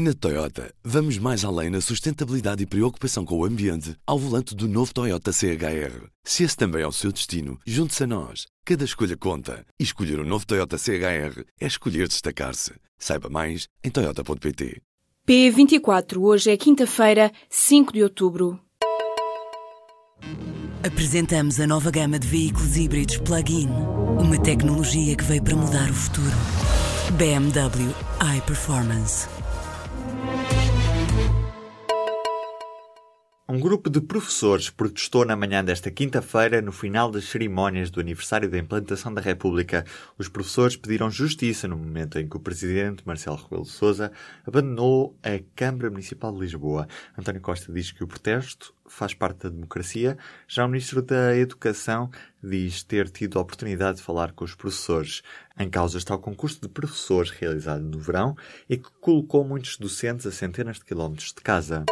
Na Toyota, vamos mais além na sustentabilidade e preocupação com o ambiente ao volante do novo Toyota CHR. Se esse também é o seu destino, junte-se a nós. Cada escolha conta. E escolher o um novo Toyota CHR é escolher destacar-se. Saiba mais em Toyota.pt. P24, hoje é quinta-feira, 5 de outubro. Apresentamos a nova gama de veículos híbridos plug-in. Uma tecnologia que veio para mudar o futuro. BMW iPerformance. Um grupo de professores protestou na manhã desta quinta-feira no final das cerimónias do aniversário da implantação da República. Os professores pediram justiça no momento em que o presidente Marcelo Rebelo de Sousa abandonou a Câmara Municipal de Lisboa. António Costa diz que o protesto faz parte da democracia. Já o ministro da Educação diz ter tido a oportunidade de falar com os professores. Em causa está o concurso de professores realizado no verão e que colocou muitos docentes a centenas de quilómetros de casa.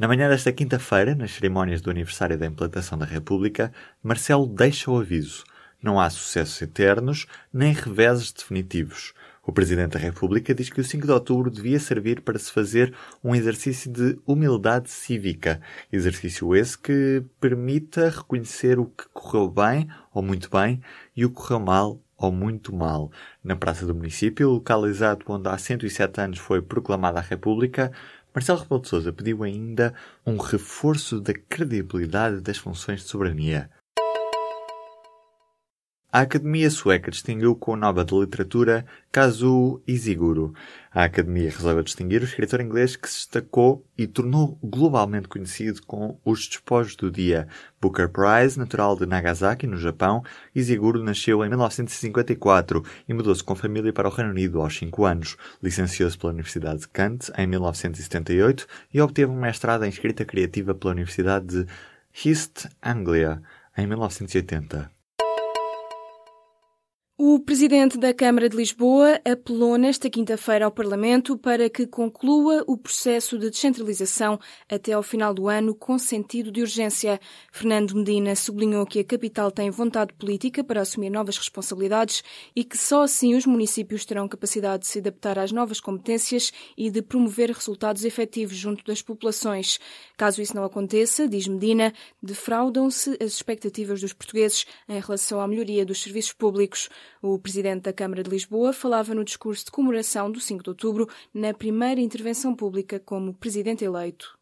Na manhã desta quinta-feira, nas cerimónias do aniversário da implantação da República, Marcelo deixa o aviso. Não há sucessos eternos, nem reveses definitivos. O Presidente da República diz que o 5 de outubro devia servir para se fazer um exercício de humildade cívica. Exercício esse que permita reconhecer o que correu bem ou muito bem e o que correu mal ou muito mal. Na Praça do Município, localizado onde há 107 anos foi proclamada a República, Marcelo Rebelo de Sousa pediu ainda um reforço da credibilidade das funções de soberania. A Academia Sueca distinguiu com o Nobel de Literatura Kazuo Iziguro. A Academia resolveu distinguir o escritor inglês que se destacou e tornou globalmente conhecido com os despojos do dia. Booker Prize, natural de Nagasaki, no Japão, Iziguro nasceu em 1954 e mudou-se com família para o Reino Unido aos 5 anos. Licenciou-se pela Universidade de Kent em 1978 e obteve um mestrado em escrita criativa pela Universidade de East Anglia em 1980. O presidente da Câmara de Lisboa apelou nesta quinta-feira ao Parlamento para que conclua o processo de descentralização até ao final do ano com sentido de urgência. Fernando Medina sublinhou que a capital tem vontade política para assumir novas responsabilidades e que só assim os municípios terão capacidade de se adaptar às novas competências e de promover resultados efetivos junto das populações. Caso isso não aconteça, diz Medina, defraudam-se as expectativas dos portugueses em relação à melhoria dos serviços públicos. O presidente da Câmara de Lisboa falava no discurso de comemoração do 5 de outubro, na primeira intervenção pública como presidente eleito.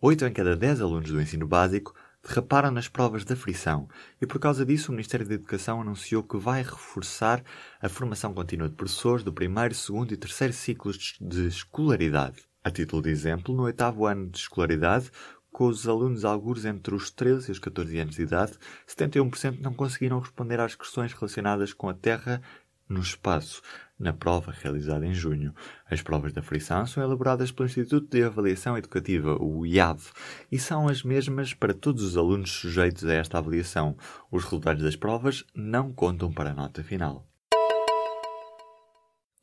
Oito em cada dez alunos do ensino básico derraparam nas provas da frição e por causa disso o Ministério da Educação anunciou que vai reforçar a formação contínua de professores do primeiro, segundo e terceiro ciclos de escolaridade. A título de exemplo, no oitavo ano de escolaridade, com os alunos algures entre os 13 e os 14 anos de idade, 71% não conseguiram responder às questões relacionadas com a Terra no espaço, na prova realizada em junho. As provas da frição são elaboradas pelo Instituto de Avaliação Educativa, o IAV, e são as mesmas para todos os alunos sujeitos a esta avaliação. Os resultados das provas não contam para a nota final.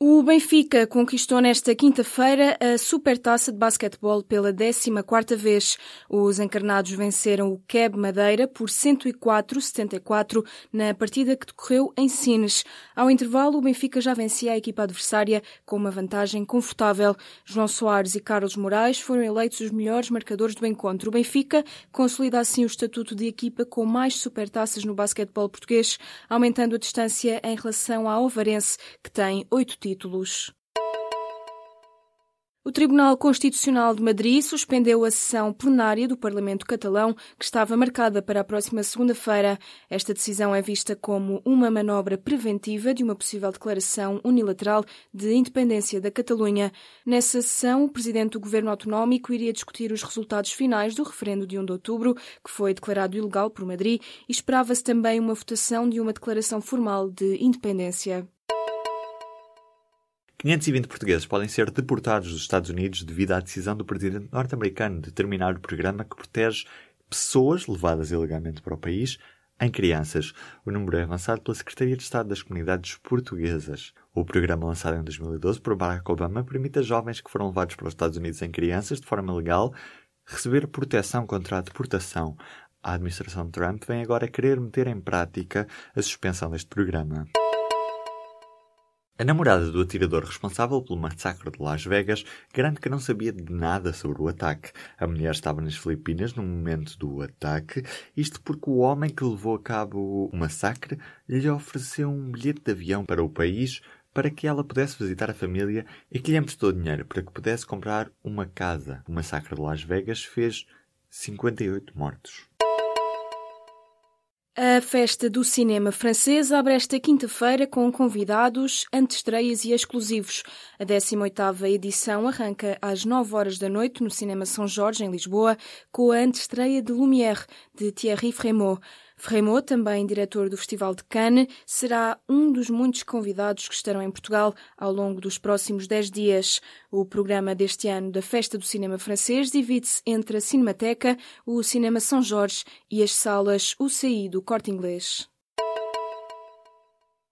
O Benfica conquistou nesta quinta-feira a Supertaça de Basquetebol pela 14ª vez. Os encarnados venceram o Keb Madeira por 104-74 na partida que decorreu em Sines. Ao intervalo, o Benfica já vencia a equipa adversária com uma vantagem confortável. João Soares e Carlos Moraes foram eleitos os melhores marcadores do encontro. O Benfica consolida assim o estatuto de equipa com mais supertaças no basquetebol português, aumentando a distância em relação à Ovarense, que tem oito títulos títulos. O Tribunal Constitucional de Madrid suspendeu a sessão plenária do Parlamento catalão, que estava marcada para a próxima segunda-feira. Esta decisão é vista como uma manobra preventiva de uma possível declaração unilateral de independência da Catalunha. Nessa sessão, o presidente do governo autonómico iria discutir os resultados finais do referendo de 1 de outubro, que foi declarado ilegal por Madrid, e esperava-se também uma votação de uma declaração formal de independência. 520 portugueses podem ser deportados dos Estados Unidos devido à decisão do presidente norte-americano de terminar o programa que protege pessoas levadas ilegalmente para o país em crianças. O número é avançado pela Secretaria de Estado das Comunidades Portuguesas. O programa lançado em 2012 por Barack Obama permite a jovens que foram levados para os Estados Unidos em crianças de forma legal receber proteção contra a deportação. A administração de Trump vem agora querer meter em prática a suspensão deste programa. A namorada do atirador responsável pelo massacre de Las Vegas garante que não sabia de nada sobre o ataque. A mulher estava nas Filipinas no momento do ataque, isto porque o homem que levou a cabo o massacre lhe ofereceu um bilhete de avião para o país para que ela pudesse visitar a família e que lhe emprestou dinheiro para que pudesse comprar uma casa. O massacre de Las Vegas fez 58 mortos. A festa do cinema francês abre esta quinta-feira com convidados, antestreias e exclusivos. A 18ª edição arranca às 9 horas da noite no Cinema São Jorge, em Lisboa, com a antestreia de Lumière, de Thierry Frémaux. Frémaux, também diretor do Festival de Cannes, será um dos muitos convidados que estarão em Portugal ao longo dos próximos 10 dias. O programa deste ano da Festa do Cinema Francês divide-se entre a Cinemateca, o Cinema São Jorge e as salas UCI do Corte Inglês.